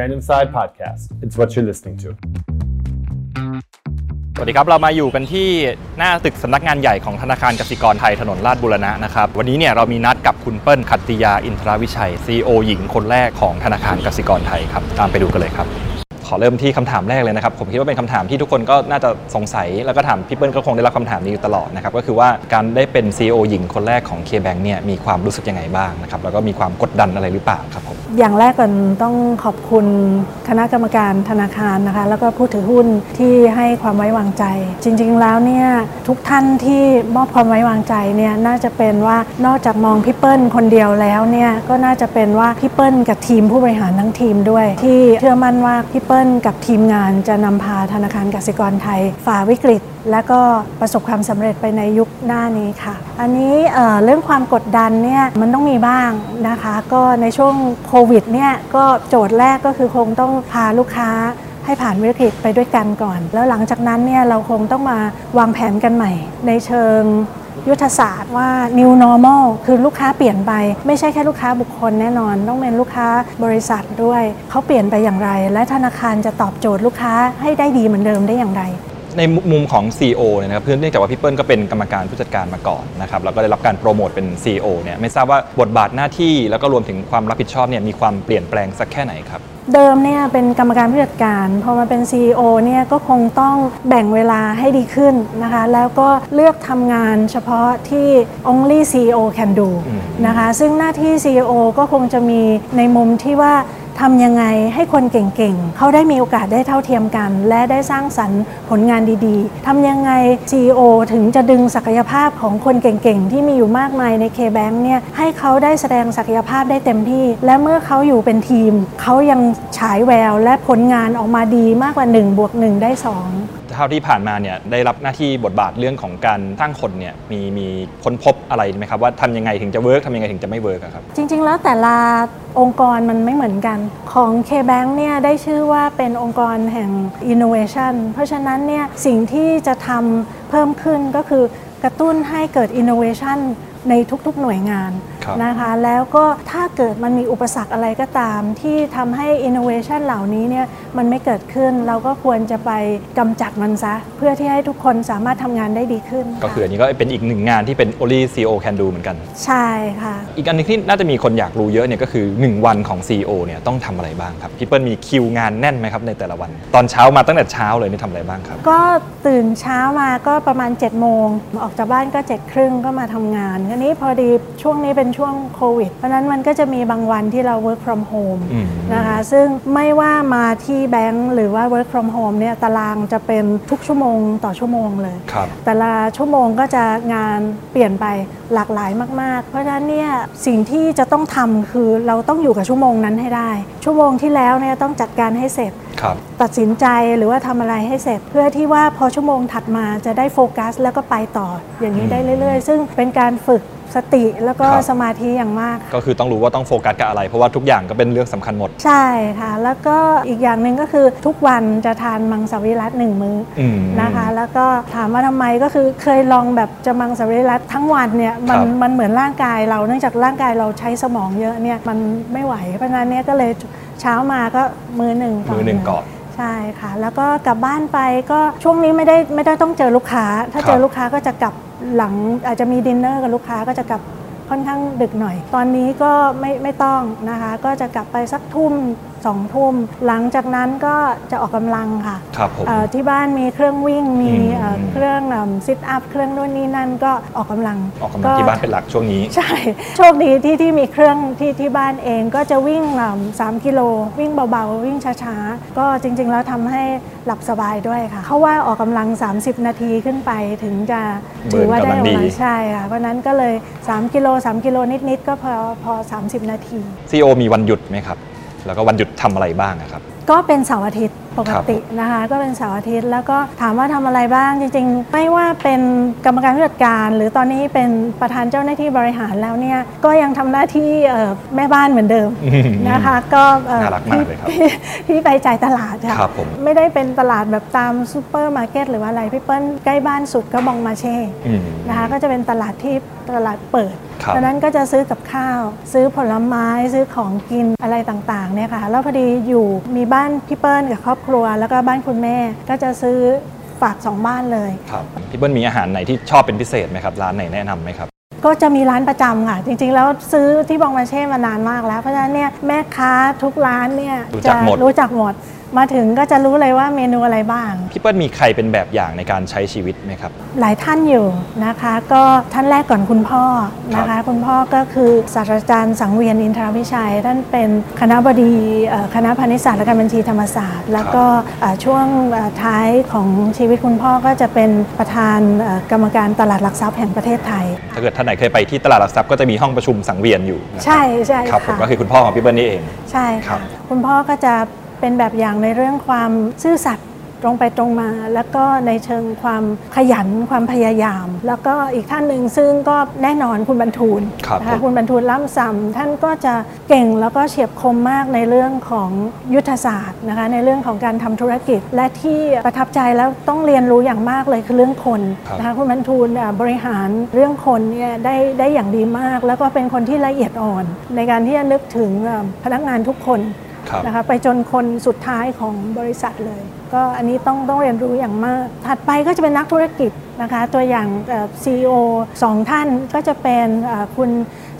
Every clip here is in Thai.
Random Side Podcast. It's what you're listening to. สวัสดีครับ เรามาอยู่กันที่หน้าตึกสำนักงานใหญ่ของธนาคารกสิกรไทยถนนลาดบุรณะนะครับ วันนี้เนี่ยเรามีนัดกับคุณเปิ้ลขัตติยาอินทราวิชัย CEO หญิงคนแรกของธนาคารกสิกรไทยครับ ตามไปดูกันเลยครับ อเริ่มที่คำถามแรกเลยนะครับ ผมคิดว่าเป็นคำถามที่ทุกคนก็น่าจะสงสัย แล้วก็ถามพี่เปิ้ลก็คงได้รับคำถามนี้อยู่ตลอดนะครับ ก็คือว่าการได้เป็น CEO หญิงคนแรกของ K-Bank เนี่ยมีความรู้สึกยังไงบ้างนะครับ แล้วก็มีความกดดันอะไรหรือเปล่าครับผม อย่างแรกก่อนต้องขอบคุณคณะกรรมการธนาคารนะคะ แล้วก็ผู้ถือหุ้นที่ให้ความไว้วางใจ จริง ๆ แล้วเนี่ยทุกท่านที่มอบความไว้วางใจเนี่ยน่าจะเป็นว่านอกจากมองพี่เปิ้ลคนเดียวแล้วเนี่ยก็น่าจะเป็นว่าพี่เปิ้ลกับทีมผู้บริหารทั้งทีมด้วย ที่เชื่อมั่นว่าพี่เปิ้ลกับทีมงานจะนำพาธนาคารกสิกรไทย ฝ่าวิกฤต และก็ประสบความสำเร็จไปในยุคหน้านี้ค่ะ อันนี้เเรื่องความกดดันเนี่ยมันต้องมีบ้างนะคะ ก็ในช่วงโควิดเนี่ยก็โจทย์แรกก็คือคงต้องพาลูกค้าให้ผ่านวิกฤตไปด้วยกันก่อน แล้วหลังจากนั้นเนี่ยเราคงต้องมาวางแผนกันใหม่ ในเชิง ยุทธศาสตร์ว่า new normal คือลูกค้าเปลี่ยนไป ไม่ใช่แค่ลูกค้าบุคคลแน่นอน ต้องเป็นลูกค้าบริษัทด้วย เขาเปลี่ยนไปอย่างไร และธนาคารจะตอบโจทย์ลูกค้าให้ได้ดีเหมือนเดิมได้อย่างไรในมุมของ CEO เนี่ยนะครับเพื่อนเนื่องจากว่าพี่เปิ้ลก็เป็นกรรมการผู้จัดการมาก่อนนะครับแล้วก็ได้รับการโปรโมทเป็น CEO เนี่ยไม่ทราบว่าบทบาทหน้าที่แล้วก็รวมถึงความรับผิดชอบเนี่ยมีความเปลี่ยนแปลงสักแค่ไหนครับ เดิมเนี่ยเป็นกรรมการผู้จัดการพอมาเป็น CEO เนี่ยก็คงต้องแบ่งเวลาให้ดีขึ้นนะคะแล้วก็เลือกทำงานเฉพาะที่ only CEO can do อืมนะคะซึ่งหน้าที่ CEO ก็คงจะมีในมุมที่ว่า ทำยังไงให้คนเก่งๆ เขาได้มีโอกาสได้เท่าเทียมกัน และได้สร้างสรรค์ผลงานดีๆ ทำยังไง CEO ถึงจะดึงศักยภาพของคนเก่งๆ ที่มีอยู่มากมายใน K-Bank เนี่ยให้เขาได้แสดงศักยภาพได้เต็มที่ และเมื่อเขาอยู่เป็นทีม เขายังฉายแววและผลงานออกมาดีมากกว่า1บวก1ได้ 2 ถ้าที่ผ่านมาเนี่ยได้รับหน้าที่บทบาทเรื่องของการสร้างคนเนี่ยมีมีค้นพบอะไรไหมครับว่าทำยังไงถึงจะ work ทำยังไงถึงจะไม่ work ครับ จริง ๆ แล้วแต่ละองค์กรมันไม่เหมือนกันของ K-Bank เนี่ยได้ชื่อว่าเป็นองค์กรแห่ง innovation เพราะฉะนั้นเนี่ยสิ่งที่จะทำเพิ่มขึ้นก็คือกระตุ้นให้เกิด innovation ในทุกๆหน่วยงาน นะคะ แล้วก็ถ้าเกิดมันมีอุปสรรคอะไรก็ตาม ที่ทำให้ innovation เหล่านี้เนี่ยมันไม่เกิดขึ้นเราก็ควรจะไปกำจัดมันซะ เพื่อที่ให้ทุกคนสามารถทำงานได้ดีขึ้น ก็คืออันนี้ก็เป็นอีกหนึ่งงานที่เป็น only CEO can do เหมือนกัน ใช่ค่ะ อีกอันหนึงที่น่าจะมีคนอยากรู้เยอะเนี่ยก็คือ 1 วันของ CEO เนี่ยต้องทำอะไรบ้างครับพี่เปิ้ลมีคิวงานแน่นไหมครับในแต่ละวัน ตอนเช้ามาตั้งแต่เช้าเลยนี่ทำอะไรบ้างครับ ก็ตื่นเช้ามาก็ประมาณ7จ็ดโมงออกจากบ้านก็7จ็ดครึ่งก็มาทำงานทีนี้พอดีช่วงนี้เป็นช่วงโควิด เพราะฉะนั้นมันก็จะมีบางวันที่เรา work from home อืมนะคะ ซึ่งไม่ว่ามาที่แบงก์หรือว่า work from home เนี่ยตารางจะเป็นทุกชั่วโมงต่อชั่วโมงเลยครับแต่ละชั่วโมงก็จะงานเปลี่ยนไปหลากหลายมาก ๆ เพราะฉะนั้นเนี่ยสิ่งที่จะต้องทำคือเราต้องอยู่กับชั่วโมงนั้นให้ได้ ชั่วโมงที่แล้วเนี่ยต้องจัดการให้เสร็จครับตัดสินใจหรือว่าทำอะไรให้เสร็จ เพื่อที่ว่าพอชั่วโมงถัดมาจะได้โฟกัส แล้วก็ไปต่ออย่างนี้ได้เรื่อย ๆ ซึ่งเป็นการฝึก สติแล้วก็ครับ สมาธิอย่างมากก็คือต้องรู้ว่าต้องโฟกัสกับอะไร เพราะว่าทุกอย่างก็เป็นเรื่องสำคัญหมด ใช่ค่ะ แล้วก็อีกอย่างหนึ่งก็คือทุกวันจะทานมังสวิรัติหนึ่งมื้ออืมนะคะ แล้วก็ถามว่าทำไมก็คือเคยลองแบบจะมังสวิรัติทั้งวันเนี่ยมันครับ มันเหมือนร่างกายเราเนื่องจากร่างกายเราใช้สมองเยอะเนี่ยมันไม่ไหวเพราะฉะนั้นเนี่ยก็เลยเช้ามาก็มื้อหนึ่งมื้อหนึ่งก่อน ใช่ค่ะ แล้วก็กลับบ้านไปก็ช่วงนี้ไม่ได้ไม่ได้ต้องเจอลูกค้า ถ้าครับ เจอลูกค้าก็จะกลับ หลังอาจจะมีดินเนอร์กับลูกค้าก็จะกลับค่อนข้างดึกหน่อย ตอนนี้ก็ไม่ไม่ต้องนะคะ ก็จะกลับไปสักทุ่ม สองทุ่ม หลังจากนั้นก็จะออกกำลังค่ะครับผมเอ่อที่บ้านมีเครื่องวิ่งมีอืมเอ่อเครื่องซิทอัพเครื่องนู่นนี่นั่นก็ออกกำลังออกกำลังที่บ้านเป็นหลักช่วงนี้ ใช่โชคดีที่ที่มีเครื่องที่ที่บ้านเองก็จะวิ่งสามกิโล วิ่งเบาๆ วิ่งช้าๆ ก็จริงๆ แล้วทำให้หลับสบายด้วยค่ะเขาว่าออกกำลัง 30 นาทีขึ้นไปถึงจะถือว่าได้ออกเบิร์นกำลังดีมาใช่ค่ะเพราะฉะนั้นก็เลย 3 กิโล 3 กิโลนิดๆ ก็พอพอ 30 นาที CEO มีวันหยุดไหมครับ แล้วก็วันหยุดทำอะไรบ้างอะครับก็เป็นเสาร์อาทิตย์ปกตินะคะ ก็เป็นเสาร์อาทิตย์แล้วก็ถามว่าทำอะไรบ้างจริง ๆ ไม่ว่าเป็นกรรมการผู้จัดการ หรือตอนนี้เป็นประธานเจ้าหน้าที่บริหารแล้วเนี่ยก็ยังทำหน้าที่เอ่อแม่บ้านเหมือนเดิมอืมนะคะก็เอ่อน่ารักมากเลยครับพี่พี่ไปจ่ายตลาดค่ะครับผมไม่ได้เป็นตลาดแบบตามซูเปอร์มาร์เก็ตหรือว่าอะไรพี่เปิ้ลใกล้บ้านสุดก็บองมาร์เช่อืมนะคะก็จะเป็นตลาดที่ตลาดเปิดครับดังนั้นก็จะซื้อกับข้าว ซื้อผลไม้ซื้อของกินอะไรต่างๆเนี่ยค่ะแล้วพอดีอยู่มีบ้านพี่เปิ้ลกับครอบครัว แล้วก็บ้านคุณแม่ก็จะซื้อฝากสองบ้านเลยครับพี่เบิ้ลมีอาหารไหนที่ชอบเป็นพิเศษไหมครับร้านไหนแนะนำไหมครับก็จะมีร้านประจำค่ะ จริงๆ แล้วซื้อที่บองมาเช่มานานมากแล้ว เพราะฉะนั้นเนี่ยแม่ค้าทุกร้านเนี่ยรู้จักหมดรู้จักหมด มาถึงก็จะรู้เลยว่าเมนูอะไรบ้าง พี่เปิ้ลมีใครเป็นแบบอย่างในการใช้ชีวิตไหมครับ หลายท่านอยู่นะคะ ก็ท่านแรกก่อนคุณพ่อนะคะ คุณพ่อก็คือศาสตราจารย์สังเวียนอินทรวิชัย ท่านเป็นคณะบดีเอ่อคณะพาณิชยศาสตร์และการบัญชีธรรมศาสตร์ แล้วก็เอ่อช่วงเอ่อท้ายของชีวิตคุณพ่อก็จะเป็นประธานเอ่อกรรมการตลาดหลักทรัพย์แห่งประเทศไทย ถ้าเกิดท่านไหนเคยไปที่ตลาดหลักทรัพย์ก็จะมีห้องประชุมสังเวียนอยู่นะครับใช่ใช่ครับผมค่ะก็คือคุณพ่อของพี่เบิ้ลนี่เอง ใช่ครัค่ะบคุณพ่อก็จะ เป็นแบบอย่างในเรื่องความซื่อสัตย์ตรงไปตรงมา แล้วก็ในเชิงความขยันความพยายาม แล้วก็อีกท่านหนึ่งซึ่งก็แน่นอนคุณบรรทูลครับนะผคะมคุณบรรทูลล่ำซำท่านก็จะเก่งแล้วก็เฉียบคมมากในเรื่องของยุทธศาสตร์นะคะในเรื่องของการทำธุรกิจ และที่ประทับใจแล้วต้องเรียนรู้อย่างมากเลยคือเรื่องคนครับ นะคะคุณบรรทูลอะบริหารเรื่องคนเนี่ยได้ได้อย่างดีมาก แล้วก็เป็นคนที่ละเอียดอ่อน ในการที่จะนึกถึงอะพนักงานทุกคนครับ นะคะไปจนคนสุดท้ายของบริษัทเลย ก็อันนี้ต้องต้องเรียนรู้อย่างมาก ถัดไปก็จะเป็นนักธุรกิจนะคะตัวอย่างซีอ CEO สองท่านก็จะเป็นคุณ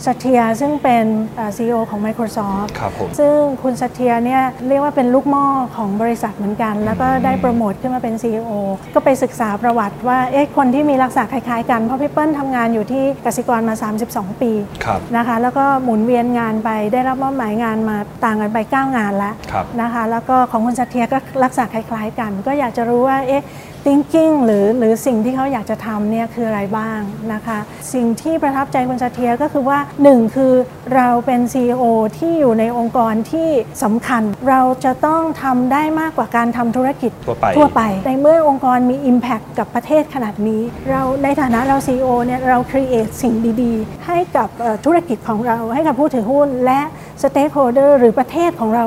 สัตเทียซึ่งเป็นเอ่อ CEO ของ Microsoft ครับผมซึ่งคุณสัตเทียเนี่ยเรียกว่าเป็นลูกหม้อของบริษัทเหมือนกัน แล้วก็ได้โปรโมทขึ้นมาเป็น CEO ก็ไปศึกษาประวัติว่าเอ๊ะคนที่มีลักษณะคล้ายๆกันเพราะพี่เปิ้ลทำงานอยู่ที่กสิกรมา 32 ปีครับนะคะแล้วก็หมุนเวียนงานไปได้รับมอบหมายงานมาต่างกันไป 9 งานแล้วครับนะคะแล้วก็ของคุณสัตเทียก็ลักษณะคล้าย ๆ กัน ก็อยากจะรู้ว่าเอ๊ะ thinking หรือหรือสิ่งที่เขาอยากจะทำเนี่ยคืออะไรบ้างนะคะ สิ่งที่ประทับใจคุณสัตเทียก็คือว่า 1 คือเราเป็น CEO ที่อยู่ในองค์กรที่สำคัญ เราจะต้องทำได้มากกว่าการทำธุรกิจทั่วไปทั่วไป ในเมื่อองค์กรมี Impact กับประเทศขนาดนี้ เราในฐานะเรา CEO เนี่ยเรา create สิ่งดีๆ ให้กับเอ่อธุรกิจของเราให้กับผู้ถือหุ้นและ Stakeholder หรือประเทศของเรา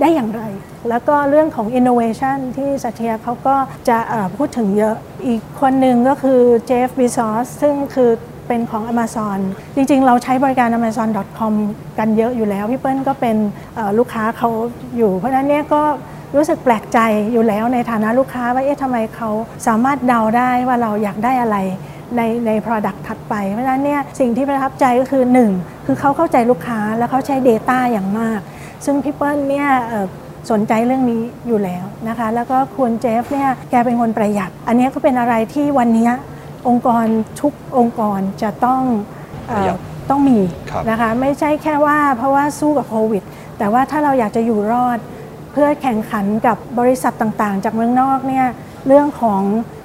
ได้อย่างไร แล้วก็เรื่องของ innovation ที่สัตเทียเขาก็จะพูดถึงเยอะ อีกคนหนึ่งก็คือเจฟบิซอสซึ่งคือเป็นของ Amazon จริงๆ เราใช้บริการ amazon.com กันเยอะอยู่แล้ว พี่เปิ้ลก็เป็นลูกค้าเขาอยู่ เพราะฉะนั้นเนี่ยก็รู้สึกแปลกใจอยู่แล้วในฐานะลูกค้าว่าเอ๊ะทำไมเขาสามารถเดาได้ว่าเราอยากได้อะไรในใน Product ถัดไป เพราะฉะนั้นเนี่ยสิ่งที่ประทับใจก็คือ 1 คือเขาเข้าใจลูกค้าแล้วเขาใช้ Data อย่างมาก ซึ่งพี่เปิ้ลเนี่ยเอ่อสนใจเรื่องนี้อยู่แล้วนะคะ แล้วก็คุณเจฟเนี่ยแกเป็นคนประหยัด อันเนี้ยก็เป็นอะไรที่วันเนี้ยองค์กรทุกองค์กรจะต้องเอ่อประหยัดต้องมีครับนะคะไม่ใช่แค่ว่าเพราะว่าสู้กับโควิด แต่ว่าถ้าเราอยากจะอยู่รอด เพื่อแข่งขันกับบริษัทต่างๆ จากเมืองนอกเนี่ยเรื่องของ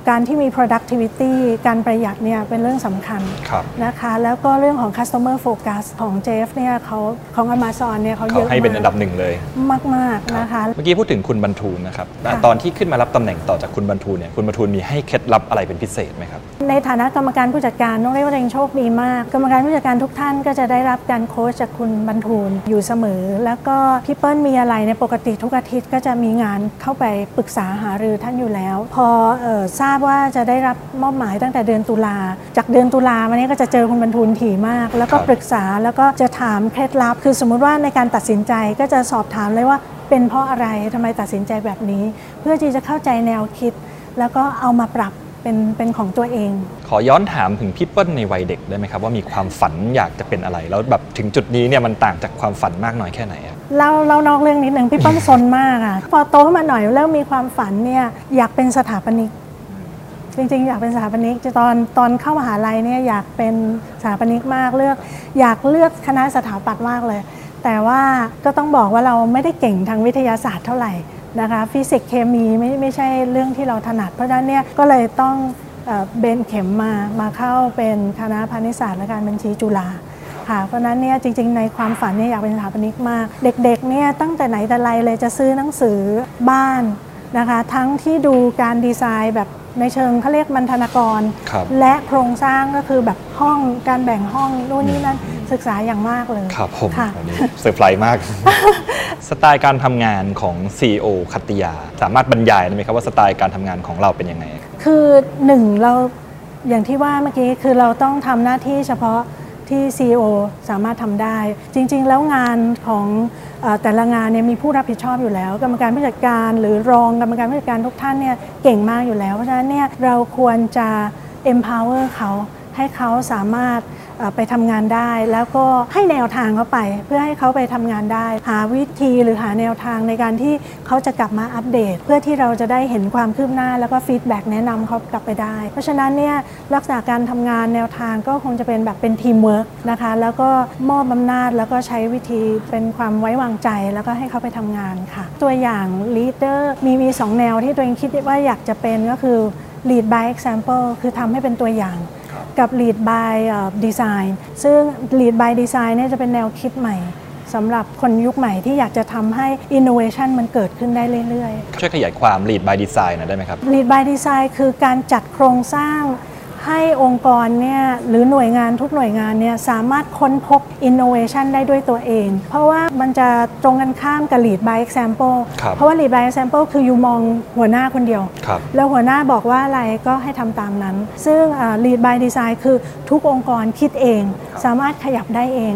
การที่มี productivity การประหยัดเนี่ยเป็นเรื่องสำคัญครับนะคะ แล้วก็เรื่องของ customer focus ของเจฟเนี่ยเขาของ Amazon เนี่ยเขาเขาเยอะให้เป็นอันดับมากหนึ่งเลย มากๆนะคะ เมื่อกี้พูดถึงคุณบรรทูลนะครับค่ะตอนที่ขึ้นมารับตำแหน่งต่อจากคุณบรรทูลเนี่ยคุณบรรทูลมีให้เคล็ดลับอะไรเป็นพิเศษไหมครับ ในฐานะกรรมการผู้จัดการต้องเรียกว่าตัวเองโชคดีมาก กรรมการผู้จัดการทุกท่านก็จะได้รับการโค้ชจากคุณบรรทูลอยู่เสมอ แล้วก็พี่เปิ้ลมีอะไรในปกติทุกอาทิตย์ก็จะมีงานเข้าไปปรึกษาหารือท่านอยู่แล้ว พอเออทราบว่าจะได้รับมอบหมายตั้งแต่เดือนตุลา จากเดือนตุลามาเนี้ก็จะเจอคุณบรรทูลถี่มาก แล้วก็ครับปรึกษาแล้วก็จะถามเคล็ดลับ คือสมมุติว่าในการตัดสินใจก็จะสอบถามเลยว่าเป็นเพราะอะไรทำไมตัดสินใจแบบนี้ เพื่อที่จะเข้าใจแนวคิด แล้วก็เอามาปรับเป็นเป็นของตัวเอง ขอย้อนถามถึงพี่เปิ้ลในวัยเด็กได้ไหมครับว่ามีความฝันอยากจะเป็นอะไร แล้วแบบถึงจุดนี้เนี่ยมันต่างจากความฝันมากน้อยแค่ไหนอะเราเรานอกเรื่องนิดหนึ่งพี่เปิ้ลซนมากอะพอโตขึ้นมาหน่อยเริ่มมีความฝันเนี่ยอยากเป็นสถาปนิก จริง ๆ อยากเป็นสถาปนิกตอนตอนเข้ามหาลัยเนี่ยอยากเป็นสถาปนิกมากเลือก อยากเลือกคณะสถาปัตย์มากเลย แต่ว่าก็ต้องบอกว่าเราไม่ได้เก่งทางวิทยาศาสตร์เท่าไหร่นะคะฟิสิกส์เคมีไม่ไม่ใช่เรื่องที่เราถนัด เพราะฉะนั้นเนี่ยก็เลยต้องเอ่อเบนเข็มมามาเข้าเป็นคณะพาณิชยศาสตร์และการบัญชีจุฬาค่ะเพราะฉะนั้นเนี่ยจริง ๆ ในความฝันเนี่ยอยากเป็นสถาปนิกมาก เด็กๆเนี่ยตั้งแต่ไหนแต่ไรเลยจะซื้อหนังสือบ้านนะคะ ทั้งที่ดูการดีไซน์แบบ ในเชิงเขาเรียกบรรณาการครับและโครงสร้างก็คือแบบห้องการแบ่งห้องนู่นนี่นั่นศึกษาอย่างมากเลย ครับผมค่ะวันนี้เซอร์ไพรส์มาก สไตล์การทำงานของ CEO คัตติยา สามารถบรรยายได้ไหมครับว่าสไตล์การทำงานของเราเป็นยังไง คือหนึ่งเราอย่างที่ว่าเมื่อกี้คือเราต้องทำหน้าที่เฉพาะ ที่ CEO สามารถทำได้ จริง ๆ แล้วงานของแต่ละงานเนี่ยมีผู้รับผิดชอบอยู่แล้ว กรรมการผู้จัดการหรือรองกรรมการผู้จัดการทุกท่านเนี่ยเก่งมากอยู่แล้ว เพราะฉะนั้นเนี่ยเราควรจะ empower เขาให้เขาสามารถ ไปทำงานได้ แล้วก็ให้แนวทางเขาไป เพื่อให้เขาไปทำงานได้ หาวิธีหรือหาแนวทางในการที่เขาจะกลับมาอัปเดต เพื่อที่เราจะได้เห็นความคืบหน้า แล้วก็ feedback แนะนำเขากลับไปได้ เพราะฉะนั้นเนี่ยลักษณะการทำงานแนวทางก็คงจะเป็นแบบเป็นทีมเวิร์กนะคะแล้วก็มอบอำนาจแล้วก็ใช้วิธีเป็นความไว้วางใจ แล้วก็ให้เขาไปทำงานค่ะ ตัวอย่าง leader มีมีสองแนวที่ตัวเองคิดว่าอยากจะเป็นก็คือ lead by example คือทำให้เป็นตัวอย่าง กับ lead by เอ่อ design ซึ่ง lead by design เนี่ยจะเป็นแนวคิดใหม่สำหรับคนยุคใหม่ที่อยากจะทำให้ innovation มันเกิดขึ้นได้เรื่อยช่วยขยายความ lead by design หน่อยได้ไหมครับๆ lead by design คือการจัดโครงสร้าง ให้องค์กรเนี่ยหรือหน่วยงานทุกหน่วยงานเนี่ยสามารถค้นพบ innovation ได้ด้วยตัวเอง เพราะว่ามันจะตรงกันข้ามกับ lead by example ครับเพราะว่า lead by example คืออยู่มองหัวหน้าคนเดียวครับแล้วหัวหน้าบอกว่าอะไรก็ให้ทำตามนั้น ซึ่งอ่า lead by design คือทุกองค์กรคิดเอง สามารถขยับได้เอง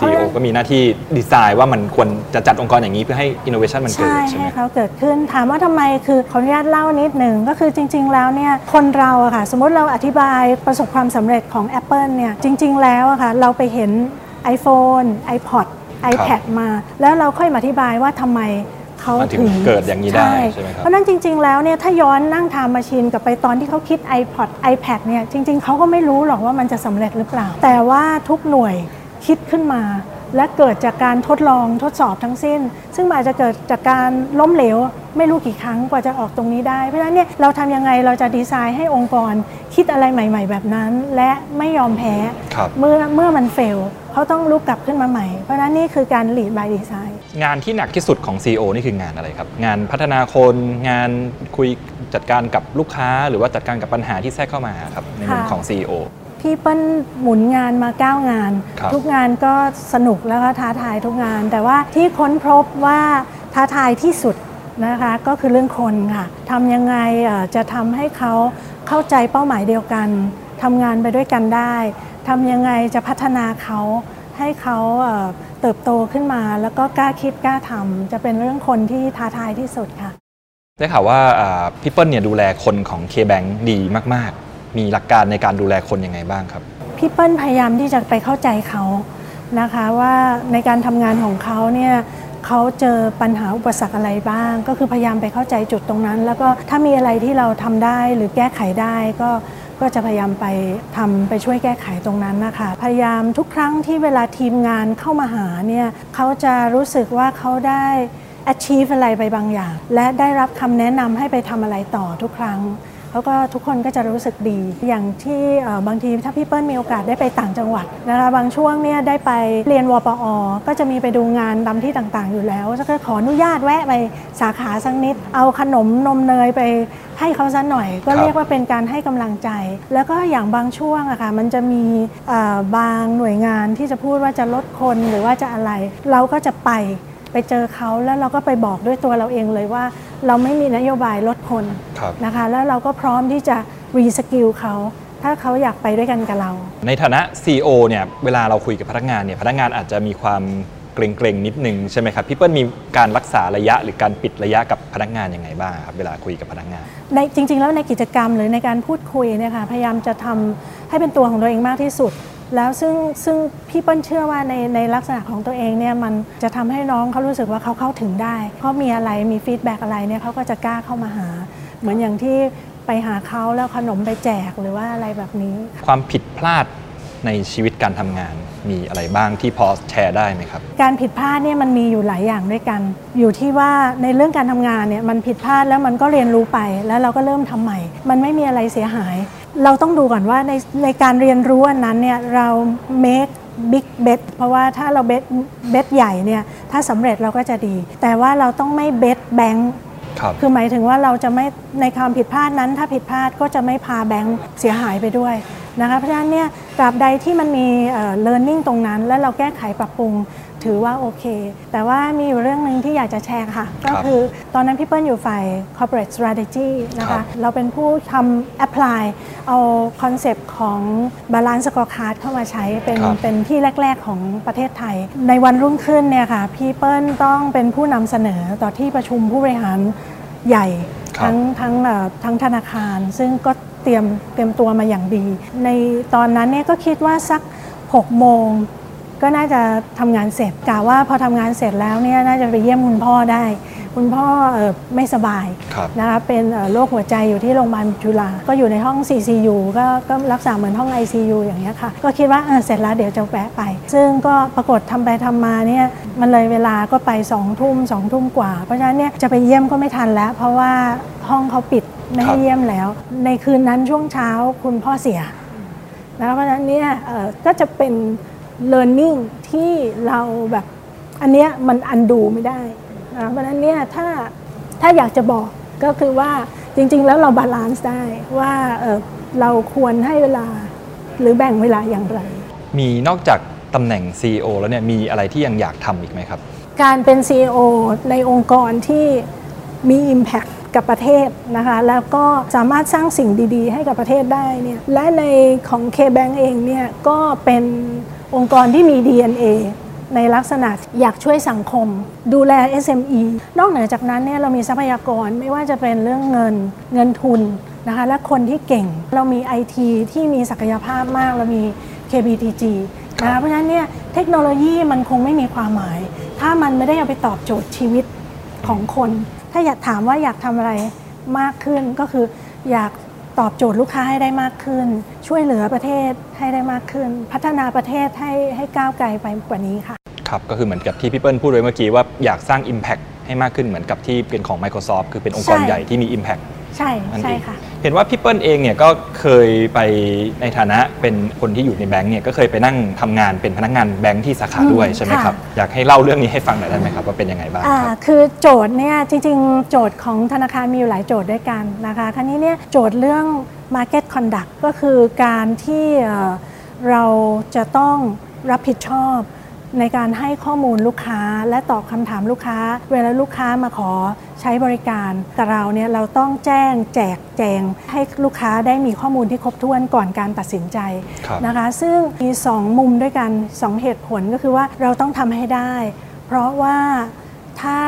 CEO ก็มีหน้าที่ดีไซน์ว่ามันควรจะจัดองค์กรอย่างนี้เพื่อให้ innovation มันเกิดใช่ใช่ไหมให้เขาเกิดขึ้นถามว่าทำไมคือขออนุญาตเล่านิดหนึ่งก็คือจริง ๆ แล้วเนี่ยคนเราอะค่ะสมมติเราอธิบายประสบความสำเร็จของ Apple เนี่ยจริง ๆ แล้วอะค่ะเราไปเห็น iPhone iPod iPad มา แล้วเราค่อยมาอธิบายว่าทำไมเขามันถึถึงงเกิดอย่างนี้ได้ใช่ไหมครับเพราะฉะนั้นจริง ๆ แล้วเนี่ยถ้าย้อนนั่งทำมาชินกลับไปตอนที่เขาคิด iPod iPad เนี่ยจริง ๆเขาก็ไม่รู้หรอกว่ามันจะสำเร็จหรือเปล่า แต่ว่าทุกหน่วย คิดขึ้นมา และเกิดจากการทดลองทดสอบทั้งสิ้น ซึ่งมันอาจจะเกิดจากการล้มเหลว ไม่รู้กี่ครั้งกว่าจะออกตรงนี้ได้ เพราะฉะนั้นเนี่ยเราทำยังไงเราจะดีไซน์ให้องค์กร คิดอะไรใหม่ ๆ แบบนั้น และไม่ยอมแพ้ครับเมื่อเมื่อมันเฟลเขาต้องลุกกลับขึ้นมาใหม่ เพราะฉะนั้นนี่คือการ lead by design งานที่หนักที่สุดของ CEO นี่คืองานอะไรครับ งานพัฒนาคน งานคุยจัดการกับลูกค้า หรือว่าจัดการกับปัญหาที่แทรกเข้ามาครับในมุมค่ะของ CEO พี่เปิ้ลหมุนงานมา 9 งานครับทุกงานก็สนุกแล้วก็ท้าทายทุกงาน แต่ว่าที่ค้นพบว่าท้าทายที่สุดนะคะก็คือเรื่องคนค่ะทำยังไงเอ่อจะทำให้เขาเข้าใจเป้าหมายเดียวกันทำงานไปด้วยกันได้ทำยังไงจะพัฒนาเขาให้เขาเอ่อเติบโตขึ้นมา แล้วก็กล้าคิดกล้าทำจะเป็นเรื่องคนที่ท้าทายที่สุดค่ะได้ข่าวว่าอ่าพี่เปิ้ลเนี่ยดูแลคนของ K-Bank ดีมาก ๆ มีหลักการในการดูแลคนยังไงบ้างครับ พี่เปิ้ลพยายามที่จะไปเข้าใจเขานะคะว่าในการทำงานของเขาเนี่ยเขาเจอปัญหาอุปสรรคอะไรบ้าง ก็คือพยายามไปเข้าใจจุดตรงนั้น แล้วก็ถ้ามีอะไรที่เราทำได้หรือแก้ไขได้ก็ก็จะพยายามไปทำไปช่วยแก้ไขตรงนั้นนะคะ พยายามทุกครั้งที่เวลาทีมงานเข้ามาหาเนี่ยเขาจะรู้สึกว่าเขาได้ achieve อะไรไปบางอย่าง และได้รับคำแนะนำให้ไปทำอะไรต่อทุกครั้ง แล้วก็ทุกคนก็จะรู้สึกดี อย่างที่บางทีถ้าพี่เปิ้ลมีโอกาสได้ไปต่างจังหวัดนะคะบางช่วงเนี่ยได้ไปเรียนวปอ ก็จะมีไปดูงานตามที่ต่างๆ อยู่แล้วก็ขออนุญาตแวะไปสาขาสักนิด เอาขนมนมเนยไปให้เขาซะหน่อย ก็เรียกว่าเป็นการให้กำลังใจ แล้วก็อย่างบางช่วงอะค่ะมันจะมีบางหน่วยงานที่จะพูดว่าจะลดคนหรือว่าจะอะไร เราก็จะไปไปเจอเขาแล้วเราก็ไปบอกด้วยตัวเราเองเลยว่า เราไม่มีนโยบายลดคนครับนะคะ แล้วเราก็พร้อมที่จะ reskill เขาถ้าเขาอยากไปด้วยกันกับเรา ในฐานะ CEO เนี่ยเวลาเราคุยกับพนักงานเนี่ยพนักงานอาจจะมีความเกรงๆนิดนึงใช่ไหมครับพี่เปิ้ลมีการรักษาระยะหรือการปิดระยะกับพนักงานยังไงบ้างครับเวลาคุยกับพนักงานในจริง ๆ แล้วในกิจกรรมหรือในการพูดคุยเนี่ยค่ะพยายามจะทำให้เป็นตัวของตัวเองมากที่สุด แล้วซึ่งซึ่งพี่เปิ้ลเชื่อว่าในในลักษณะของตัวเองเนี่ยมันจะทำให้น้องเขารู้สึกว่าเขาเข้าถึงได้เขามีอะไรมีฟีดแบ็กอะไรเนี่ยเขาก็จะกล้าเข้ามาหา เหมือนอย่างที่ไปหาเขาแล้วขนมไปแจกหรือว่าอะไรแบบนี้ ความผิดพลาดในชีวิตการทำงานมีอะไรบ้างที่พอแชร์ได้ไหมครับ การผิดพลาดเนี่ยมันมีอยู่หลายอย่างด้วยกัน อยู่ที่ว่าในเรื่องการทำงานเนี่ยมันผิดพลาดแล้วมันก็เรียนรู้ไปแล้วเราก็เริ่มทำใหม่ มันไม่มีอะไรเสียหาย เราต้องดูก่อนว่าในในการเรียนรู้อันนั้นเนี่ยเรา make บิ๊กเบ t เพราะว่าถ้าเราเบ t เบ t ใหญ่เนี่ยถ้าสำเร็จเราก็จะดี แต่ว่าเราต้องไม่เบ t แบงค์ครับคือหมายถึงว่าเราจะไม่ในความผิดพลาดนั้น ถ้าผิดพลาดก็จะไม่พาแบงค์เสียหายไปด้วยนะคะเพราะฉะนั้นเนี่ยตราบใดที่มันมีเอ่อ learning ตรงนั้น แล้วเราแก้ไขปรับปรุง ถือว่าโอเค แต่ว่ามีอยู่เรื่องหนึ่งที่อยากจะแชร์ค่ะ ก็คือตอนนั้นพี่เปิ้ลอยู่ฝ่าย corporate strategy นะครัคะบเราเป็นผู้ทำ apply เอา concept ของ balance scorecard เข้ามาใช้เป็นครับเป็นที่แรก ๆ ของประเทศไทย ในวันรุ่งขึ้นเนี่ยค่ะ พี่เปิ้ลต้องเป็นผู้นำเสนอต่อที่ประชุมผู้บริหารใหญ่ครับทั้งทั้งเอ่อทั้งธนาคาร ซึ่งก็เตรียมเตรียมตัวมาอย่างดี ในตอนนั้นเนี่ยก็คิดว่าสัก6โมง ก็น่าจะทำงานเสร็จกะว่าพอทำงานเสร็จแล้วเนี่ยน่าจะไปเยี่ยมคุณพ่อได้ คุณพ่อเอ่อไม่สบายครับนะคะเป็นเอ่อโรคหัวใจอยู่ที่โรงพยาบาลจุฬาก็อยู่ในห้อง CCU ก็ก็รักษาเหมือนห้อง ICU อย่างเงี้ยค่ะก็คิดว่าเออเสร็จแล้วเดี๋ยวจะแวะไป ซึ่งก็ปรากฏทำไปทำมาเนี่ยมันเลยเวลาก็ไป2องทุ่มสองทุ่มกว่า เพราะฉะนั้นเนี่ยจะไปเยี่ยมก็ไม่ทันแล้ว เพราะว่าห้องเขาปิดไม่ครัให้บเยี่ยมแล้ว ในคืนนั้นช่วงเช้าคุณพ่อเสียนะเพราะฉะนั้นเนี่ยเอ่อก็จะเป็น learning ที่เราแบบอันเนี้ยมันอันดูไม่ได้นะเพราะฉะนั้นเนี่ยถ้าถ้าอยากจะบอกก็คือว่าจริง ๆ แล้วเรา balance ได้ว่าเอ่อเราควรให้เวลาหรือแบ่งเวลาอย่างไร มีนอกจากตำแหน่ง CEO แล้วเนี่ยมีอะไรที่ยังอยากทำอีกไหมครับ การเป็น CEO ในองค์กรที่มี Impact กับประเทศนะคะแล้วก็สามารถสร้างสิ่งดี ๆ ให้กับประเทศได้เนี่ยและในของ K-Bank เองเนี่ยก็เป็น องค์กรที่มี DNA ในลักษณะอยากช่วยสังคม ดูแล SME นอกเหนือจากนั้นเนี่ยเรามีทรัพยากรไม่ว่าจะเป็นเรื่องเงินเงินทุนนะคะและคนที่เก่งเรามี IT ที่มีศักยภาพมากเรามี KBTG นะคะเพราะฉะนั้นเนี่ยเทคโนโลยีมันคงไม่มีความหมาย ถ้ามันไม่ได้เอาไปตอบโจทย์ชีวิตของคน ถ้าอยากถามว่าอยากทำอะไรมากขึ้นก็คืออยาก ตอบโจทย์ลูกค้าให้ได้มากขึ้น ช่วยเหลือประเทศให้ได้มากขึ้น พัฒนาประเทศให้ให้ก้าวไกลไปกว่านี้ค่ะ ครับก็คือเหมือนกับที่พี่เปิ้ลพูดไว้เมื่อกี้ว่าอยากสร้าง Impact ให้มากขึ้นเหมือนกับที่เป็นของ Microsoft คือเป็นองค์กรใช่ใหญ่ที่มี Impact ใช่นั่นใช่เองค่ะ เห็นว่าพี่เปิ้ลเองเนี่ยก็เคยไปในฐานะเป็นคนที่อยู่ในแบงก์เนี่ยก็เคยไปนั่งทำงานเป็นพนักงานแบงก์ที่สาขาอืมด้วยใช่ไหมครับ ค่ะ อยากให้เล่าเรื่องนี้ให้ฟังหน่อยได้ไหมครับว่าเป็นยังไงบ้างอ่าครับ คือโจทย์เนี่ยจริงๆ โจทย์ของธนาคารมีอยู่หลายโจทย์ด้วยกันนะคะคราวนี้เนี่ยโจทย์เรื่อง Market Conduct ก็คือการที่เอ่อเราจะต้องรับผิดชอบ ในการให้ข้อมูลลูกค้าและตอบคำถามลูกค้า เวลาลูกค้ามาขอใช้บริการกับเราเนี่ยเราต้องแจ้งแจกแจง ให้ลูกค้าได้มีข้อมูลที่ครบถ้วนก่อนการตัดสินใจครับนะคะ ซึ่งมี 2 มุมด้วยกัน 2 เหตุผลก็คือว่าเราต้องทำให้ได้ เพราะว่าถ้า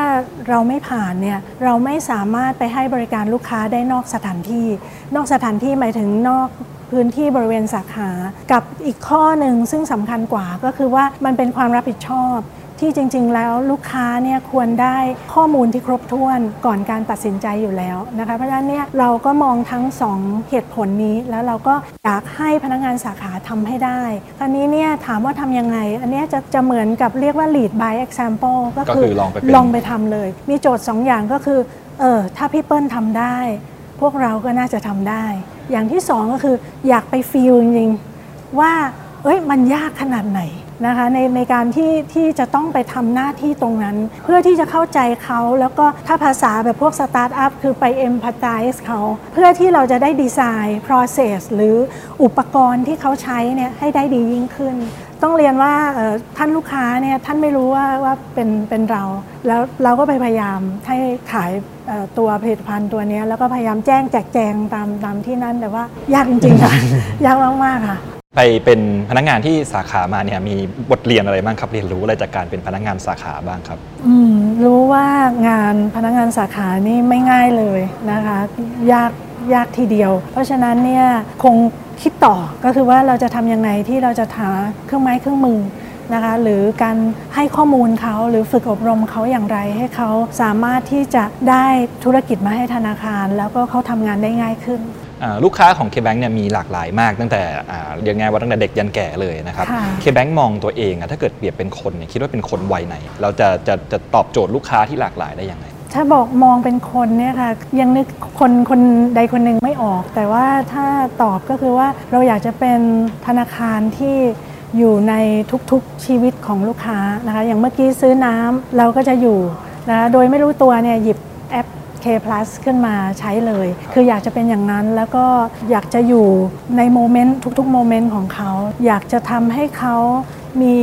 เราไม่ผ่านเนี่ยเราไม่สามารถไปให้บริการลูกค้าได้นอกสถานที่ นอกสถานที่หมายถึงนอก พื้นที่บริเวณสาขา กับอีกข้อหนึ่งซึ่งสำคัญกว่าก็คือว่ามันเป็นความรับผิดชอบ ที่จริง ๆ แล้วลูกค้าเนี่ยควรได้ข้อมูลที่ครบถ้วนก่อนการตัดสินใจอยู่แล้วนะคะเพราะฉะนั้นเนี่ยเราก็มองทั้งสองเหตุผลนี้ แล้วเราก็อยากให้พนักงานสาขาทำให้ได้คราวนี้เนี่ยถามว่าทำยังไง อันเนี้ยจะจะเหมือนกับเรียกว่า lead by example ก็ก็คือลองไปเป็นลองไปทำเลย มีโจทย์สองอย่างก็คือเออถ้าพี่เปิ้ลทำได้ พวกเราก็น่าจะทำได้อย่างที่สองก็คืออยากไปฟีลจริงๆว่าเอ้ยมันยากขนาดไหนนะคะในในการที่ที่จะต้องไปทำหน้าที่ตรงนั้น เพื่อที่จะเข้าใจเขาแล้วก็ถ้าภาษาแบบพวกสตาร์ทอัพคือไป empathize เขา เพื่อที่เราจะได้ดีไซน์ process หรืออุปกรณ์ที่เขาใช้เนี่ยให้ได้ดียิ่งขึ้น ต้องเรียนว่าเอ่อท่านลูกค้าเนี่ยท่านไม่รู้ว่าว่าเป็นเป็นเรา แล้วเราก็ไปพยายามให้ขายเอ่อตัวผลิตภัณฑ์ตัวเนี้ยแล้วก็พยายามแจ้งแจกแจงตามตามที่นั่นแต่ว่ายากจริงๆค่ะยากมากๆค่ะ ไปเป็นพนักงานที่สาขามาเนี่ยมีบทเรียนอะไรบ้างครับเรียนรู้อะไรจากการเป็นพนักงานสาขาบ้างครับ อืมรู้ว่างานพนักงานสาขานี่ไม่ง่ายเลยนะคะ ยากยากทีเดียว เพราะฉะนั้นเนี่ยคง คิดต่อก็คือว่าเราจะทำยังไงที่เราจะหาเครื่องไม้เครื่องมือนะคะหรือการให้ข้อมูลเขาหรือฝึกอบรมเขาอย่างไรให้เขาสามารถที่จะได้ธุรกิจมาให้ธนาคาร แล้วก็เขาทำงานได้ง่ายขึ้นอ่าลูกค้าของ KBank เนี่ยมีหลากหลายมากตั้งแต่อ่าเรียกง่ายว่าตั้งแต่เด็กยันแก่เลยนะครับค่ะ KBank มองตัวเองอะถ้าเกิดเปรียบเป็นคนเนี่ยคิดว่าเป็นคนวัยไหน เราจะจะจะตอบโจทย์ลูกค้าที่หลากหลายได้ยังไง ถ้าบอกมองเป็นคนเนี่ยค่ะยังนึกคนคนใดคนหนึ่งไม่ออก แต่ว่าถ้าตอบก็คือว่าเราอยากจะเป็นธนาคารที่อยู่ในทุกๆชีวิตของลูกค้านะคะอย่างเมื่อกี้ซื้อน้ำเราก็จะอยู่นะคะโดยไม่รู้ตัวเนี่ยหยิบแอป K Plus ขึ้นมาใช้เลย คืออยากจะเป็นอย่างนั้นแล้วก็อยากจะอยู่ในโมเมนต์ทุกๆโมเมนต์ของเขา อยากจะทำให้เขามี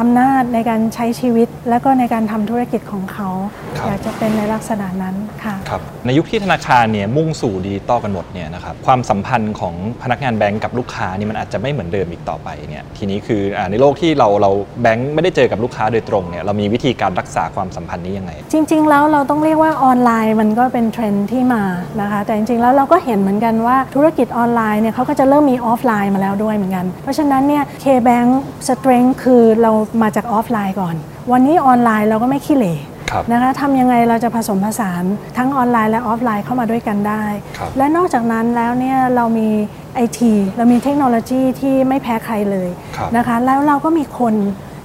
อำนาจในการใช้ชีวิต แล้วก็ในการทำธุรกิจของเขาครับอยากจะเป็นในลักษณะนั้นค่ะครับในยุคที่ธนาคารเนี่ยมุ่งสู่ดิจิตอลกันหมดเนี่ยนะครับความสัมพันธ์ของพนักงานแบงก์กับลูกค้านี่มันอาจจะไม่เหมือนเดิมอีกต่อไปเนี่ยทีนี้คืออาในโลกที่เราเราแบงก์ไม่ได้เจอกับลูกค้าโดยตรงเนี่ยเรามีวิธีการรักษาความสัมพันธ์นี้ยังไง จริง ๆ แล้วเราต้องเรียกว่าออนไลน์มันก็เป็นเทรนด์ที่มานะคะแต่จริง ๆ แล้วเราก็เห็นเหมือนกันว่าธุรกิจออนไลน์เนี่ยเขาก็จะเริ่มมีออฟไลน์มาแล้วด้วยเหมือนกัน เพราะฉะนั้นเนี่ย K-Bank Strength คือเรามาจากออฟไลน์ก่อน วันนี้ออนไลน์เราก็ไม่ขี้เหร่ครับนะคะทำยังไงเราจะผสมผสานทั้งออนไลน์และออฟไลน์เข้ามาด้วยกันได้ครับและนอกจากนั้นแล้วเนี่ยเรามีไอทีเรามีเทคโนโลยีที่ไม่แพ้ใครเลยครับนะคะแล้วเราก็มีคน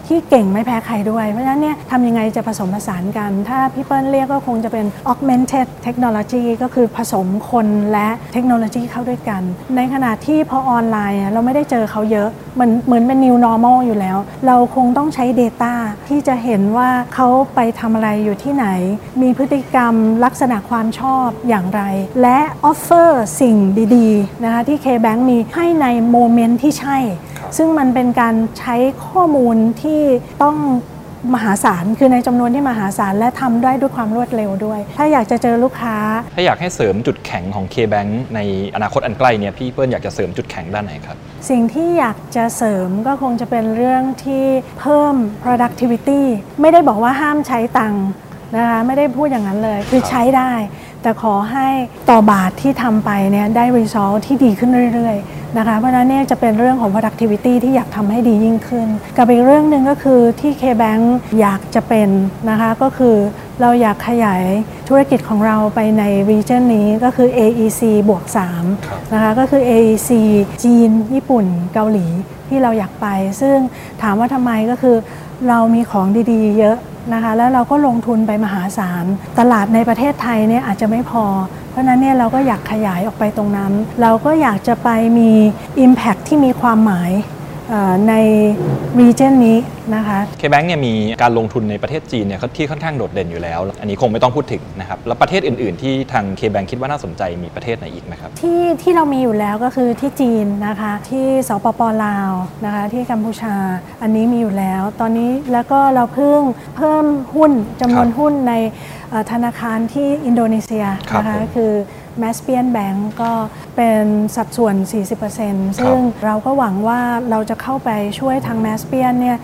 ที่เก่งไม่แพ้ใครด้วย เพราะฉะนั้นเนี่ยทำยังไงจะผสมผสานกัน ถ้าพี่เปิ้ลเรียกก็คงจะเป็น augmented technology ก็คือผสมคนและเทคโนโลยีเข้าด้วยกัน ในขณะที่พอออนไลน์เราไม่ได้เจอเขาเยอะเหมือนเหมือนเป็น new normal อยู่แล้ว เราคงต้องใช้ Data ที่จะเห็นว่าเขาไปทำอะไรอยู่ที่ไหน มีพฤติกรรมลักษณะความชอบอย่างไร และ offer สิ่งดีๆนะคะที่ K-Bank มีให้ในโมเมนต์ที่ใช่ ซึ่งมันเป็นการใช้ข้อมูลที่ต้องมหาศาลคือในจำนวนที่มหาศาลและทำได้ด้วยความรวดเร็วด้วย ถ้าอยากจะเจอลูกค้า ถ้าอยากให้เสริมจุดแข็งของ K-Bank ในอนาคตอันใกล้เนี่ยพี่เปิ้ลอยากจะเสริมจุดแข็งด้านไหนครับ สิ่งที่อยากจะเสริมก็คงจะเป็นเรื่องที่เพิ่ม productivity ไม่ได้บอกว่าห้ามใช้ตังค์นะคะไม่ได้พูดอย่างนั้นเลย คือใช้ได้ แต่ขอให้ต่อบาทที่ทำไปเนี่ยได้ result ที่ดีขึ้นเรื่อยๆนะคะ เพราะฉะนั้นเนี่ยจะเป็นเรื่องของ productivity ที่อยากทำให้ดียิ่งขึ้น กับอีกเรื่องหนึ่งก็คือที่ KBank อยากจะเป็นนะคะก็คือเราอยากขยายธุรกิจของเราไปใน region นี้ก็คือ AEC บวก3นะคะก็คือ AEC จีน ญี่ปุ่น เกาหลีที่เราอยากไป ซึ่งถามว่าทำไมก็คือเรามีของดีๆ เยอะ นะคะแล้วเราก็ลงทุนไปมหาศาล ตลาดในประเทศไทยเนี่ยอาจจะไม่พอ เพราะนั้นเนี่ยเราก็อยากขยายออกไปตรงนั้น เราก็อยากจะไปมี Impact ที่มีความหมาย ใน region นี้นะคะ K-Bank เนี่ยมีการลงทุนในประเทศจีนเนี่ยที่ค่อนข้างโดดเด่นอยู่แล้ว อันนี้คงไม่ต้องพูดถึงนะครับ แล้วประเทศอื่น ๆ ที่ทาง K-Bank คิดว่าน่าสนใจมีประเทศไหนอีกไหมครับ ที่ที่เรามีอยู่แล้วก็คือที่จีนนะคะ ที่สปปลาวนะคะที่กัมพูชาอันนี้มีอยู่แล้ว ตอนนี้แล้วก็เราเพิ่งเพิ่มหุ้นจำนวนครับหุ้นในเอ่อธนาคารที่อินโดนีเซียครับนะคะผมคือ m a s p i a n Bank ก็เป็นสัดส่วน 40%ซึ่งเราก็หวังว่าเราจะเข้าไปช่วยทาง m a s p i a n เนี่ย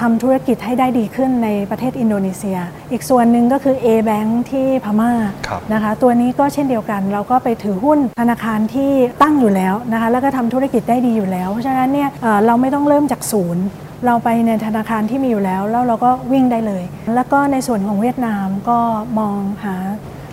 ทำธุรกิจให้ได้ดีขึ้นในประเทศอินโดนีเซีย อีกส่วนหนึ่งก็คือ A Bank ที่พม่าครับนะคะ ตัวนี้ก็เช่นเดียวกัน เราก็ไปถือหุ้นธนาคารที่ตั้งอยู่แล้วนะคะ แล้วก็ทำธุรกิจได้ดีอยู่แล้ว เพราะฉะนั้นเนี่ยเอ่อเราไม่ต้องเริ่มจากศูนย์เราไปในธนาคารที่มีอยู่แล้ว แล้วเราก็วิ่งได้เลย แล้วก็ในส่วนของเวียดนามก็มองหา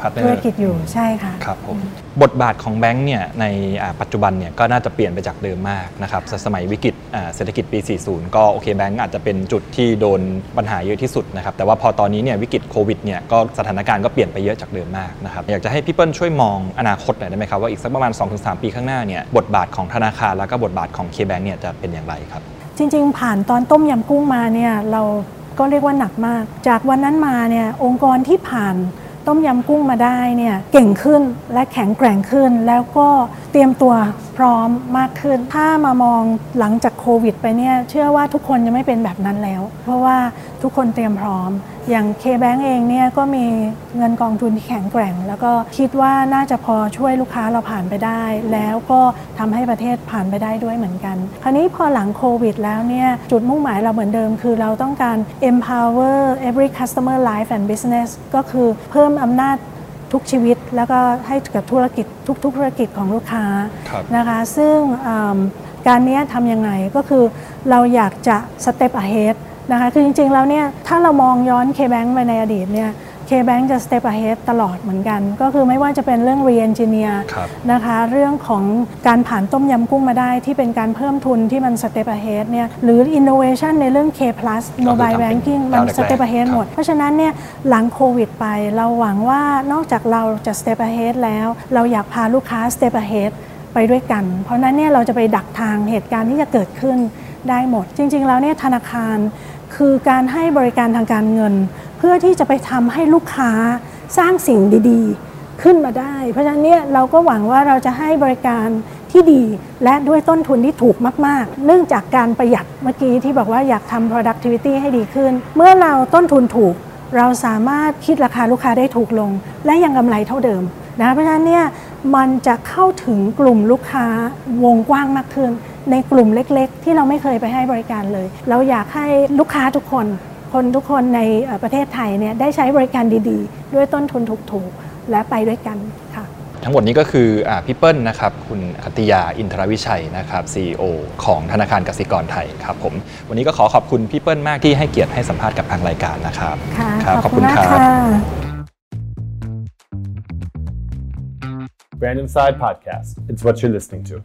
Partner ธุรกิจอยู่ใช่ค่ะครับผมบทบาทของแบงก์เนี่ยในอ่าปัจจุบันเนี่ยก็น่าจะเปลี่ยนไปจากเดิมมากนะครับสมัยวิกฤตอ่าเศรษฐกิจปี 40 ก็โอเคแบงก์อาจจะเป็นจุดที่โดนปัญหาเยอะที่สุดนะครับแต่ว่าพอตอนนี้เนี่ยวิกฤตโควิดเนี่ยก็สถานการณ์ก็เปลี่ยนไปเยอะจากเดิมมากนะครับอยากจะให้พี่เปิ้ลช่วยมองอนาคตหน่อยได้ไหมครับว่าอีกสักประมาณ 2-3 ปีข้างหน้าเนี่ยบทบาทของธนาคารแล้วก็บทบาทของเคแบงก์เนี่ยจะเป็นอย่างไรครับจริง ๆ ผ่านตอนต้มยำกุ้งมาเนี่ยเราก็เรียกว่าหนักมาก จากวันนั้นมาเนี่ยองค์กรที่ผ่าน ต้มยำกุ้งมาได้เนี่ยเก่งขึ้นและแข็งแกร่งขึ้น แล้วก็เตรียมตัว พร้อมมากขึ้น ถ้ามามองหลังจากโควิดไปเนี่ยเชื่อว่าทุกคนจะไม่เป็นแบบนั้นแล้ว เพราะว่าทุกคนเตรียมพร้อม อย่าง K-Bank เองเนี่ยก็มีเงินกองทุนที่แข็งแกร่ง แล้วก็คิดว่าน่าจะพอช่วยลูกค้าเราผ่านไปได้ แล้วก็ทำให้ประเทศผ่านไปได้ด้วยเหมือนกัน คราวนี้พอหลังโควิดแล้วเนี่ยจุดมุ่งหมายเราเหมือนเดิม คือเราต้องการ empower every customer life and business ก็คือเพิ่มอำนาจ ทุกชีวิต แล้วก็ให้กับธุรกิจทุก ๆ ธุรกิจของลูกค้าครับนะคะ ซึ่งอืมการเนี้ยทำยังไงก็คือเราอยากจะ step ahead นะคะ คือจริง ๆ แล้วเนี่ยถ้าเรามองย้อน K-Bank ไปในอดีตเนี่ย K-Bank จะ step ahead ตลอดเหมือนกัน ก็คือไม่ว่าจะเป็นเรื่อง re-engineer ครับนะคะ เรื่องของการผ่านต้มยำกุ้งมาได้ที่เป็นการเพิ่มทุนที่มัน step ahead เนี่ยหรือ innovation ในเรื่อง K plus ก็คือ mobile ทำเป็น banking มันก้าวแรกๆ step ahead ครับหมด เพราะฉะนั้นเนี่ยหลังโควิดไป เราหวังว่านอกจากเราจะ step ahead แล้ว เราอยากพาลูกค้า step ahead ไปด้วยกัน เพราะฉะนั้นเนี่ยเราจะไปดักทางเหตุการณ์ที่จะเกิดขึ้นได้หมด จริง ๆ แล้วเนี่ยธนาคารคือการให้บริการทางการเงิน เพื่อที่จะไปทำให้ลูกค้าสร้างสิ่งดีๆ ขึ้นมาได้ เพราะฉะนั้นเนี่ยเราก็หวังว่าเราจะให้บริการที่ดีและด้วยต้นทุนที่ถูกมาก ๆ เนื่องจากการประหยัดเมื่อกี้ที่บอกว่าอยากทำ productivity ให้ดีขึ้น เมื่อเราต้นทุนถูก เราสามารถคิดราคาลูกค้าได้ถูกลง และยังกำไรเท่าเดิมนะเพราะฉะนั้นเนี่ยมันจะเข้าถึงกลุ่มลูกค้าวงกว้างมากขึ้น ในกลุ่มเล็ก ๆ ที่เราไม่เคยไปให้บริการเลย เราอยากให้ลูกค้าทุกคน คนทุกคนในเอ่อประเทศไทยเนี่ยได้ใช้บริการดีๆ ด้วยต้นทุนถูกๆ และไปด้วยกันค่ะ ทั้งหมดนี้ก็คืออ่าพี่เปิ้ลนะครับ คุณคัตติยาอินทรวิชัยนะครับ CEO ของธนาคารกสิกรไทยครับผม วันนี้ก็ขอขอบคุณพี่เปิ้ลมากที่ให้เกียรติให้สัมภาษณ์กับทางรายการนะครับค่ะครับขอบคุณมากค่ะ Random Side Podcast. It's what you're listening to.